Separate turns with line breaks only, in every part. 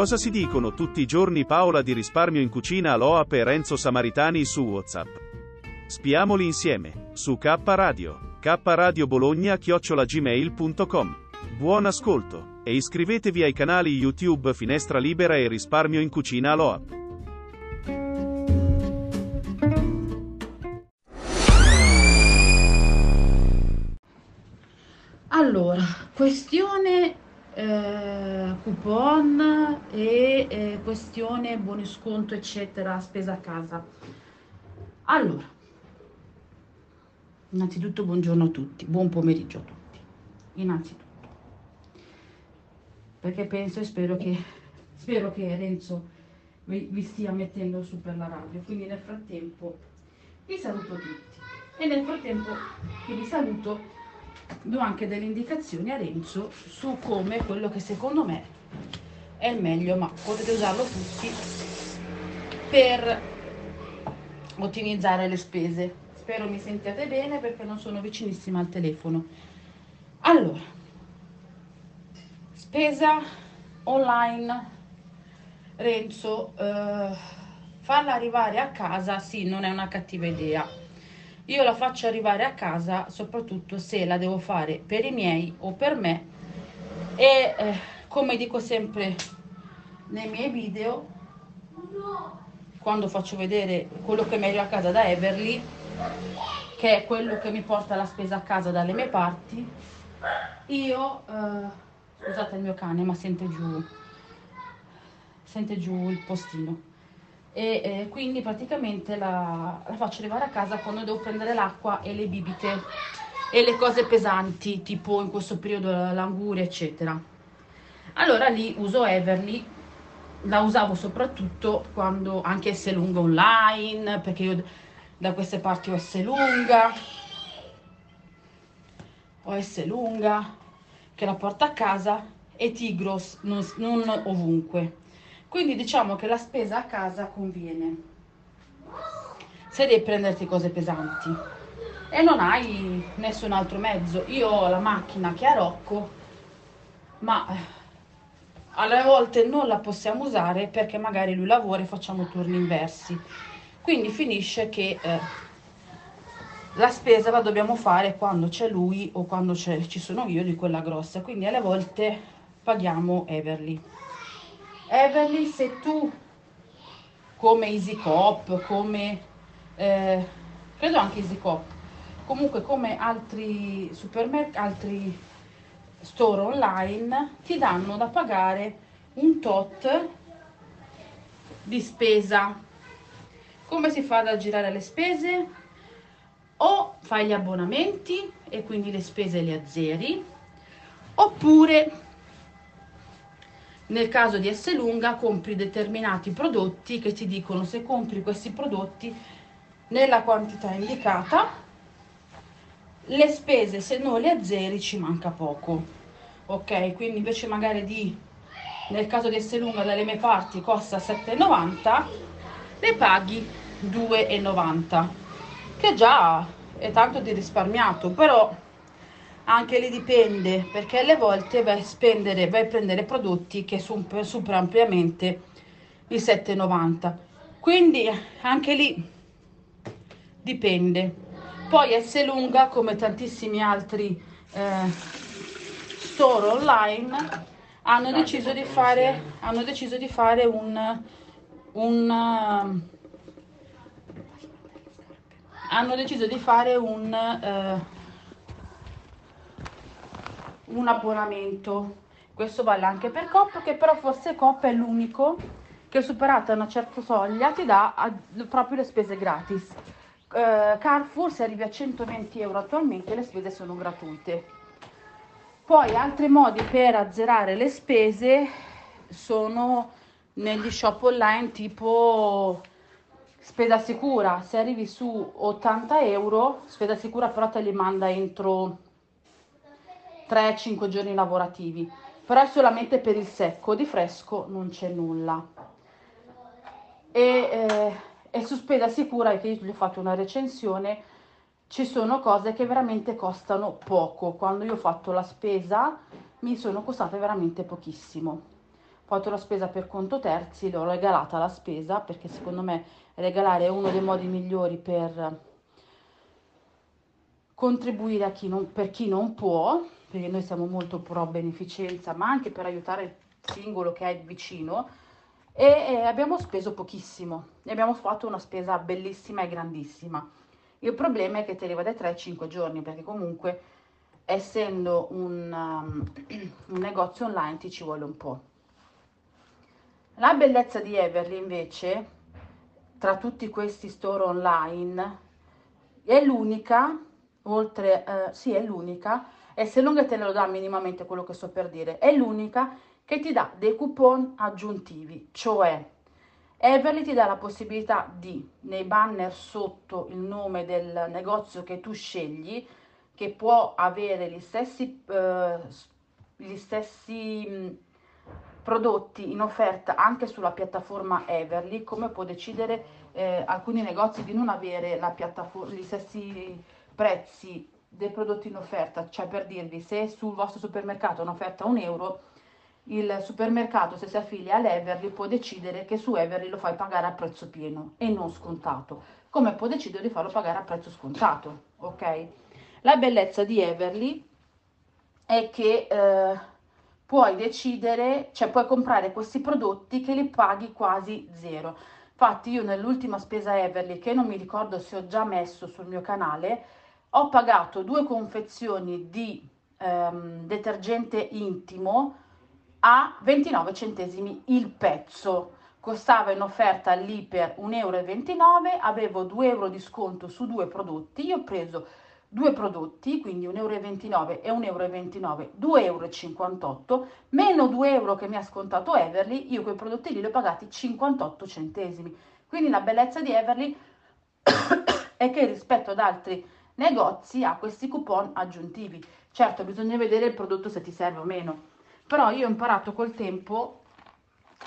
Cosa si dicono tutti i giorni Paola di risparmio in cucina Aloap e Renzo Samaritani su WhatsApp? Spiamoli insieme, su K Radio, K Radio Bologna chiocciolagmail.com. Buon ascolto, e iscrivetevi ai canali YouTube Finestra Libera e Risparmio in Cucina Aloap.
Allora, questione eh, coupon e eh, questione buoni sconto eccetera, spesa a casa. Allora, innanzitutto buongiorno a tutti, buon pomeriggio a tutti, innanzitutto. Perché penso e spero che, spero che Renzo vi, vi stia mettendo su per la radio, quindi nel frattempo vi saluto tutti. E nel frattempo che vi saluto do anche delle indicazioni a Renzo su come quello che secondo me è il meglio, ma potete usarlo tutti per ottimizzare le spese. Spero mi sentiate bene perché non sono vicinissima al telefono. Allora, spesa online, Renzo, eh, farla arrivare a casa, sì, non è una cattiva idea io la faccio arrivare a casa soprattutto se la devo fare per i miei o per me. E eh, come dico sempre nei miei video quando faccio vedere quello che mi arriva a casa da Everly che è quello che mi porta la spesa a casa dalle mie parti io eh, scusate il mio cane ma sente giù sente giù il postino e eh, quindi praticamente la, la, faccio arrivare a casa quando devo prendere l'acqua e le bibite e le cose pesanti tipo in questo periodo l'anguria eccetera. Allora lì uso Everly. La usavo soprattutto quando anche S lunga online perché io da queste parti ho S lunga. Ho S lunga che la porto a casa e Tigros non, non ovunque quindi diciamo che la spesa a casa conviene se devi prenderti cose pesanti e non hai nessun altro mezzo. Io ho la macchina che ha Rocco, ma eh, alle volte non la possiamo usare perché magari lui lavora e facciamo turni inversi. Quindi finisce che eh, la spesa la dobbiamo fare quando c'è lui o quando ci sono io di quella grossa. Quindi alle volte paghiamo Everly. Everly, se tu come EasyCop, come eh, credo anche EasyCop, comunque come altri supermercati, altri store online, ti danno da pagare un tot di spesa. Come si fa ad aggirare le spese? O fai gli abbonamenti e quindi le spese le azzeri, oppure nel caso di S lunga compri determinati prodotti che ti dicono se compri questi prodotti nella quantità indicata. Le spese se non le azzeri ci manca poco. Ok? Quindi invece magari di nel caso di S lunga dalle mie parti costa 7,90 le paghi 2,90 che già è tanto di risparmiato però anche lì dipende perché alle volte vai a spendere vai a prendere prodotti che super, super ampiamente il 7,90 quindi anche lì dipende. Poi S lunga, come tantissimi altri eh, store online, hanno deciso di fare, hanno deciso di fare un, un hanno deciso di fare un, eh, un abbonamento. Questo vale anche per Coop, che però forse Coop è l'unico che superata una certa soglia ti dà proprio le spese gratis. Eh, Carrefour se arrivi a 120 euro attualmente le spese sono gratuite. Poi altri modi per azzerare le spese sono negli shop online tipo spesa sicura, se arrivi su 80 euro, spesa sicura però te li manda entro 3-5 giorni lavorativi, però è solamente per il secco, di fresco non c'è nulla. E, eh, e su spesa sicura, che io gli ho fatto una recensione, ci sono cose che veramente costano poco. Quando io ho fatto la spesa mi sono costate veramente pochissimo fatto la spesa per conto terzi, l'ho regalata la spesa perché secondo me regalare è uno dei modi migliori per contribuire chi non, per chi non può, perché noi siamo molto pro beneficenza, ma anche per aiutare il singolo che è vicino e, e abbiamo speso pochissimo e abbiamo fatto una spesa bellissima e grandissima. Il problema è che te ne va dai 3-5 giorni perché comunque essendo un, um, un negozio online ti ci vuole un po'. La bellezza di Everly invece, tra tutti questi store online, è l'unica, oltre, eh, sì è l'unica, e se lunga te lo dà minimamente quello che sto per dire, è l'unica che ti dà dei coupon aggiuntivi, cioè Everly ti dà la possibilità di, nei banner sotto il nome del negozio che tu scegli, che può avere gli stessi, eh, gli stessi prodotti in offerta anche sulla piattaforma Everly, come può decidere eh, alcuni negozi di non avere gli stessi prezzi dei prodotti in offerta, cioè per dirvi se sul vostro supermercato è un'offerta a un euro, il supermercato se si affilia all'Everly può decidere che su Everly lo fai pagare a prezzo pieno e non scontato, come può decidere di farlo pagare a prezzo scontato, ok? La bellezza di Everly è che eh, puoi decidere, cioè puoi comprare questi prodotti che li paghi quasi zero. Infatti io nell'ultima spesa Everly, che non mi ricordo se ho già messo sul mio canale, ho pagato due confezioni di ehm, detergente intimo a 29 centesimi il pezzo. Costava in offerta lì per 1,29 euro, avevo 2 euro di sconto su due prodotti, io ho preso due prodotti, quindi 1,29 euro e 1,29 euro, 2,58 euro, meno 2 euro che mi ha scontato Everly, io quei prodotti lì li ho pagati 58 centesimi. Quindi la bellezza di Everly è che rispetto ad altri negozi ha questi coupon aggiuntivi. Certo, bisogna vedere il prodotto se ti serve o meno, però io ho imparato col tempo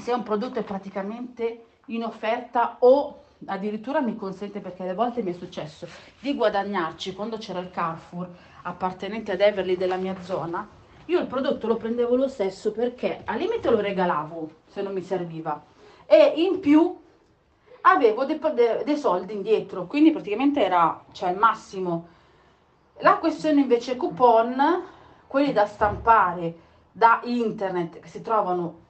se un prodotto è praticamente in offerta o addirittura mi consente, perché alle volte mi è successo, di guadagnarci quando c'era il Carrefour appartenente ad Everly della mia zona, io il prodotto lo prendevo lo stesso perché al limite lo regalavo se non mi serviva e in più avevo dei, de, dei soldi indietro, quindi praticamente era cioè, il massimo. La questione invece coupon, quelli da stampare da internet, che si trovano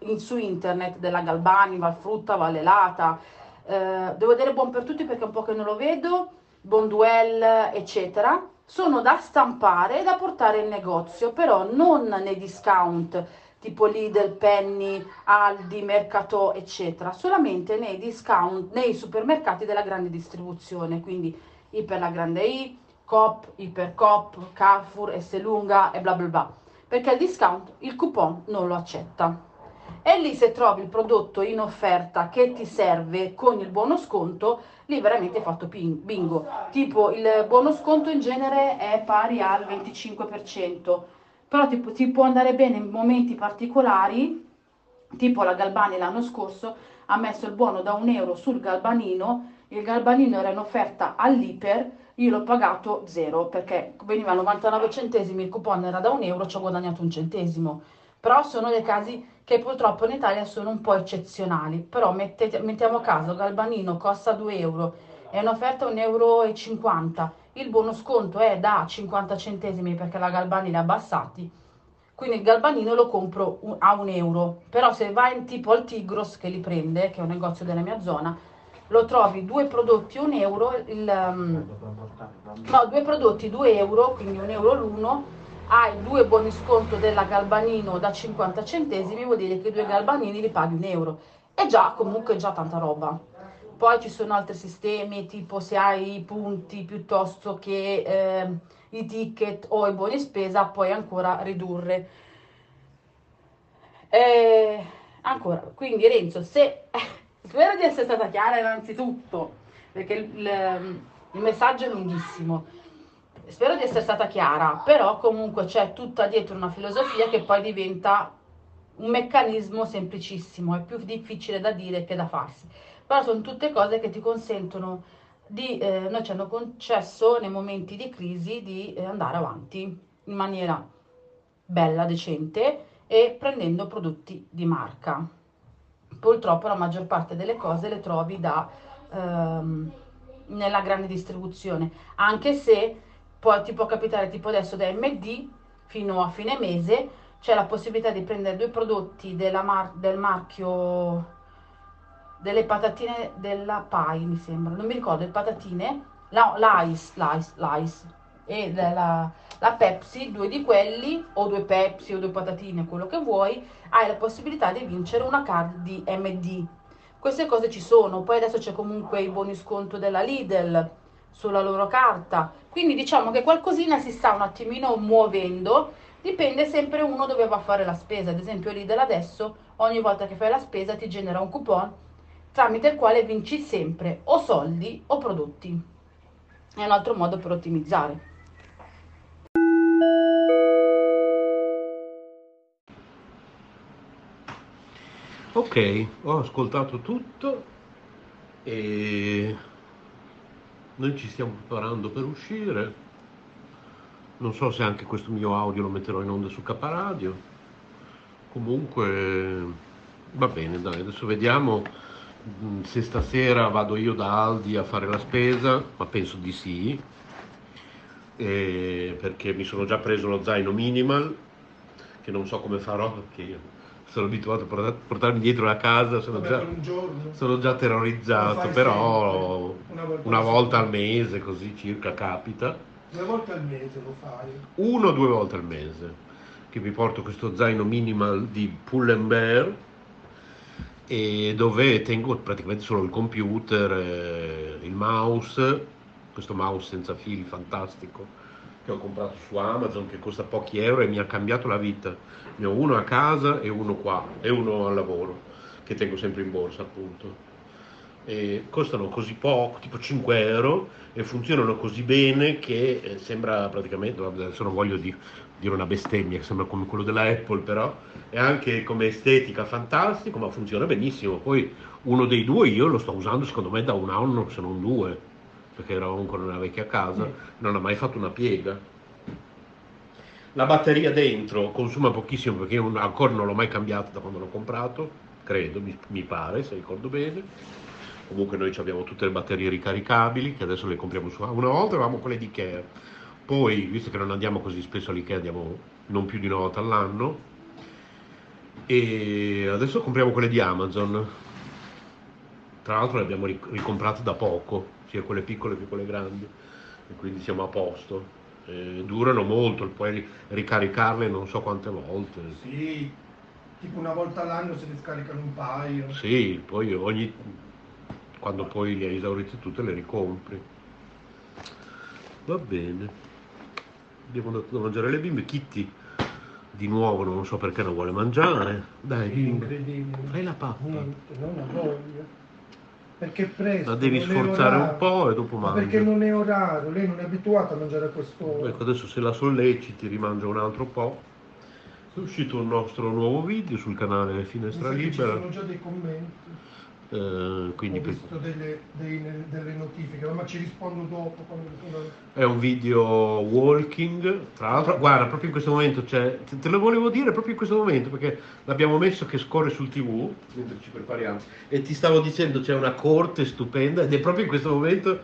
in, su internet, della Galbani, Valfrutta, Vallelata, eh, devo dire buon per tutti perché un po' che non lo vedo, Bonduel, eccetera, sono da stampare e da portare in negozio, però non nei discount tipo Lidl, Penny, Aldi, Mercato, eccetera, solamente nei discount, nei supermercati della grande distribuzione, quindi Iper la Grande I, Coop, Ipercoop, Carrefour, Esselunga e bla bla bla, perché il discount il coupon non lo accetta. E lì se trovi il prodotto in offerta che ti serve con il buono sconto, lì veramente hai fatto bingo. Tipo il buono sconto in genere è pari al 25%, però ti, ti può andare bene in momenti particolari, tipo la Galbani l'anno scorso ha messo il buono da un euro sul galbanino, il galbanino era in offerta all'Iper, io l'ho pagato zero perché veniva a 99 centesimi, il coupon era da un euro, ci ho guadagnato un centesimo. Però sono dei casi che purtroppo in Italia sono un po' eccezionali, però mettete, mettiamo caso, Galbanino costa 2 euro è un'offerta 1,50 euro, il buono sconto è da 50 centesimi perché la Galbani l'ha abbassati, quindi il galbanino lo compro a un euro, però se vai in tipo al Tigros che li prende, che è un negozio della mia zona, lo trovi due prodotti un euro, il, um, no, due prodotti 2 euro, quindi un euro l'uno, hai due buoni sconto della Galbanino da 50 centesimi, vuol dire che due Galbanini li paghi un euro. E già, comunque, già tanta roba. Poi ci sono altri sistemi, tipo se hai i punti piuttosto che eh, i ticket o i buoni spesa, puoi ancora ridurre. E ancora, quindi Renzo, se spero di essere stata chiara innanzitutto, perché il, il messaggio è lunghissimo spero di essere stata chiara, però comunque c'è tutta dietro una filosofia che poi diventa un meccanismo semplicissimo, è più difficile da dire che da farsi, però sono tutte cose che ti consentono di, eh, noi ci hanno concesso nei momenti di crisi di eh, andare avanti in maniera bella, decente e prendendo prodotti di marca. Purtroppo la maggior parte delle cose le trovi da, ehm, nella grande distribuzione, anche se poi ti può capitare tipo adesso da MD fino a fine mese c'è la possibilità di prendere due prodotti mar del marchio delle patatine della Pai mi sembra non mi ricordo le patatine no, l'Ice, l'Ice, l'Ice e la, la Pepsi, due di quelli o due Pepsi o due patatine, quello che vuoi hai la possibilità di vincere una card di MD queste cose ci sono, poi adesso c'è comunque il buoni sconto della Lidl sulla loro carta. Quindi diciamo che qualcosina si sta un attimino muovendo, dipende sempre uno dove va a fare la spesa. Ad esempio Lidl adesso ogni volta che fai la spesa ti genera un coupon tramite il quale vinci sempre o soldi o prodotti. È un altro modo per ottimizzare.
Ok, ho ascoltato tutto e noi ci stiamo preparando per uscire. Non so se anche questo mio audio lo metterò in onda su Caparadio. Comunque va bene, dai, adesso vediamo se stasera vado io da Aldi a fare la spesa, ma penso di sì, perché mi sono già preso lo zaino minimal, che non so come farò perché sono abituato a portarmi dietro la casa, sono, Vabbè, già, sono già, terrorizzato, però una volta, una volta al mese così circa capita.
Due volte al mese lo fai?
Uno o due volte al mese, che mi porto questo zaino minimal di Pull Bear e dove tengo praticamente solo il computer, eh, il mouse, questo mouse senza fili fantastico che ho comprato su Amazon che costa pochi euro e mi ha cambiato la vita. Ne ho uno a casa e uno qua e uno al lavoro che tengo sempre in borsa appunto. E costano così poco, tipo 5 euro e funzionano così bene che eh, sembra praticamente, adesso non voglio dire, dire una bestemmia che sembra come quello della Apple però è anche come estetica fantastico ma funziona benissimo. Poi uno dei due io lo sto usando secondo me da un anno se non due perché eravamo ancora nella vecchia casa, mm. non ha mai fatto una piega. La batteria dentro consuma pochissimo perché io ancora non l'ho mai cambiata da quando l'ho comprato, credo, mi, mi pare, se ricordo bene. Comunque noi abbiamo tutte le batterie ricaricabili, che adesso le compriamo su... Una volta avevamo quelle di Ikea, poi, visto che non andiamo così spesso all'Ikea, andiamo non più di una volta all'anno, e adesso compriamo quelle di Amazon. Tra l'altro le abbiamo ricomprate da poco, sia quelle piccole che quelle grandi, e quindi siamo a posto. Eh, durano molto, puoi ricaricarle non so quante volte.
Sì, tipo una volta all'anno se ne scaricano un paio.
Sì, poi ogni, quando poi le hai esaurite tutte le ricompri. Va bene. Abbiamo dato da mangiare le bimbe. Kitty di nuovo non so perché non vuole mangiare. Dai,
sì,
fai la pappa.
Niente, non ha voglia perché presto.
La devi sforzare un po' e dopo mangi.
Perché non è orario, lei non è abituata a mangiare a quest'ora.
Ecco, adesso se la solleciti rimangia un altro po'. È uscito un nostro nuovo video sul canale Finestra Libera.
Ci sono già dei commenti.
Eh, quindi
Ho
per-
visto delle, dei- delle notifiche, ma ci rispondo dopo. Sono...
È un video walking, tra l'altro, guarda, proprio in questo momento c'è, te, te lo volevo dire proprio in questo momento perché l'abbiamo messo che scorre sul tv mentre ci prepariamo e ti stavo dicendo c'è una corte stupenda ed è proprio in questo momento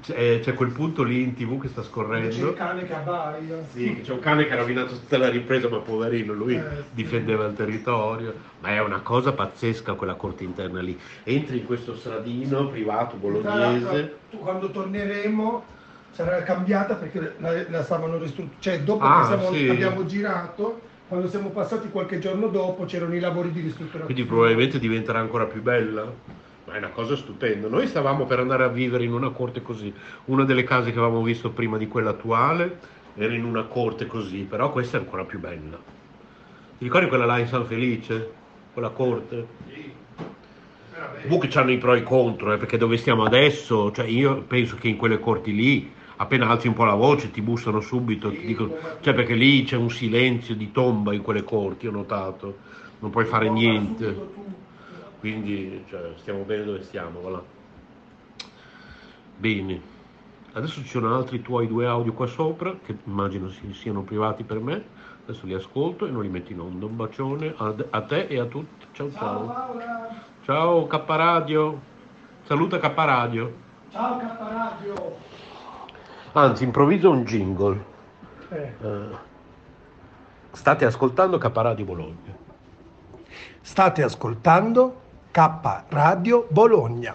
c'è, c'è quel punto lì in tv che sta
C'è il
scorrendo.
cane che abbaia.
Sì, c'è un cane che ha rovinato tutta la ripresa, ma poverino, lui
Eh, sì.
difendeva il territorio. Ma è una cosa pazzesca quella corte interna lì. Entri in questo stradino privato bolognese.
tu- quando torneremo sarà cambiata perché la, la stavano ristrutturando. Cioè, dopo
Ah,
che siamo-
sì.
abbiamo girato, quando siamo passati qualche giorno dopo, c'erano i lavori di ristrutturazione.
quindi probabilmente diventerà ancora più bella. Ma è una cosa stupenda. Noi stavamo per andare a vivere in una corte così. Una delle case che avevamo visto prima di quella attuale era in una corte così, però questa è ancora più bella. Ti ricordi quella là in San Felice? Quella corte? Bu che c'hanno i pro e i contro, eh, perché dove stiamo adesso, cioè io penso che in quelle corti lì, appena alzi un po' la voce, ti bussano subito, ti dicono, cioè perché lì c'è un silenzio di tomba in quelle corti, ho notato, non puoi fare niente. Quindi cioè, stiamo bene dove stiamo, voilà. Bene. Adesso ci sono altri tuoi due audio qua sopra, che immagino si- siano privati per me. Adesso li ascolto e non li metto in onda. Un bacione a, a te e a tutti. Ciao
Ciao
ciao. Ciao K Radio. Saluta K Radio.
Ciao Capparadio!
Anzi, improvviso un jingle.
Eh,
Eh, state ascoltando K Radio Bologna.
State ascoltando K Radio Bologna.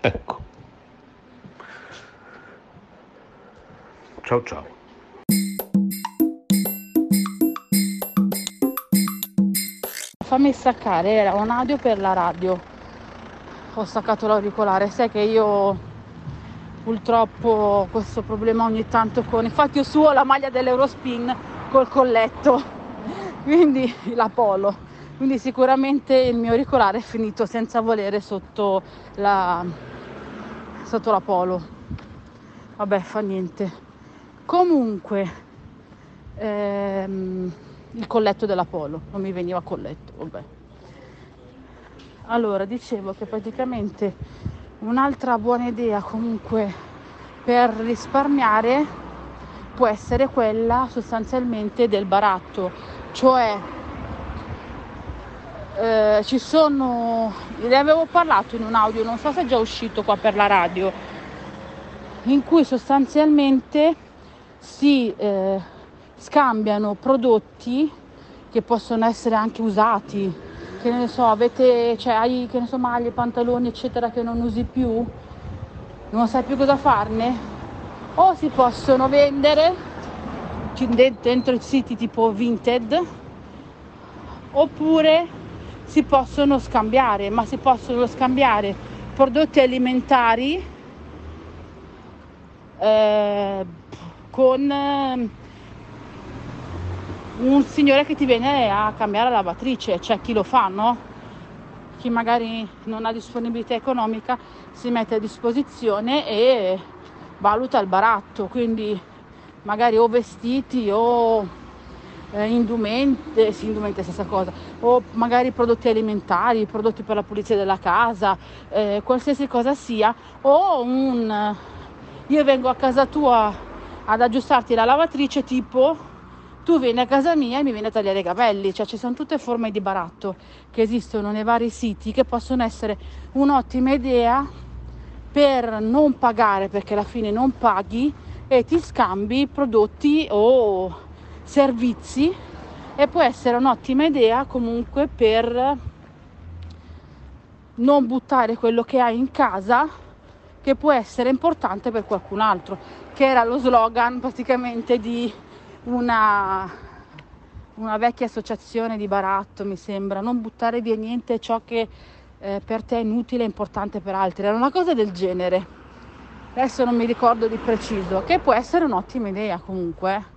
Ecco. Ciao ciao.
Fammi staccare, era un audio per la radio. Ho staccato l'auricolare, sai che io purtroppo ho questo problema ogni tanto con... Infatti io suo la maglia dell'Eurospin col colletto, quindi la polo. Quindi sicuramente il mio auricolare è finito senza volere sotto la, sotto la polo. Vabbè, fa niente. Comunque, ehm, il colletto della polo, non mi veniva colletto, vabbè. Allora, dicevo che praticamente un'altra buona idea comunque per risparmiare può essere quella sostanzialmente del baratto, cioè eh, ci sono, ne avevo parlato in un audio, non so se è già uscito qua per la radio, in cui sostanzialmente si eh, scambiano prodotti che possono essere anche usati, che ne so, avete, cioè hai, che ne so, maglie, pantaloni, eccetera, che non usi più, non sai più cosa farne, o si possono vendere dentro i siti tipo Vinted, oppure si possono scambiare, ma si possono scambiare prodotti alimentari eh, con eh, un signore che ti viene a cambiare la lavatrice, c'è chi lo fa, no? Chi magari non ha disponibilità economica si mette a disposizione e valuta il baratto, quindi magari o vestiti o eh, indumenti, eh, sì, indumenti è stessa cosa, o magari prodotti alimentari, prodotti per la pulizia della casa, eh, qualsiasi cosa sia, o un io vengo a casa tua ad aggiustarti la lavatrice tipo tu vieni a casa mia e mi vieni a tagliare i capelli, cioè ci sono tutte forme di baratto che esistono nei vari siti che possono essere un'ottima idea per non pagare perché alla fine non paghi e ti scambi prodotti o servizi e può essere un'ottima idea comunque per non buttare quello che hai in casa che può essere importante per qualcun altro, che era lo slogan praticamente di una, una vecchia associazione di baratto, mi sembra, non buttare via niente ciò che eh, per te è inutile e importante per altri, era una cosa del genere. Adesso non mi ricordo di preciso, che può essere un'ottima idea comunque, eh.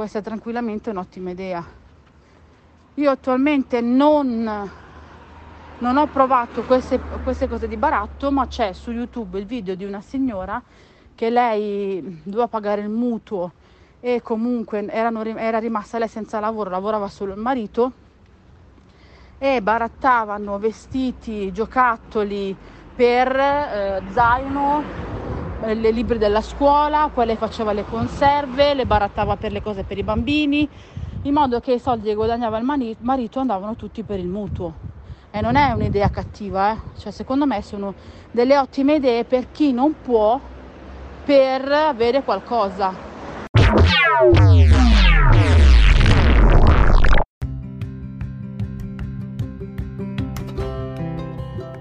Può essere tranquillamente un'ottima idea. Io attualmente non non ho provato queste, queste cose di baratto, ma c'è su YouTube il video di una signora che lei doveva pagare il mutuo e comunque erano era rimasta lei senza lavoro, lavorava solo il marito e barattavano vestiti, giocattoli per eh, zaino, eh, le libri della scuola, poi lei faceva le conserve, le barattava per le cose per i bambini, in modo che i soldi che guadagnava il marito andavano tutti per il mutuo. E non è un'idea cattiva, eh? cioè secondo me sono delle ottime idee per chi non può per avere qualcosa.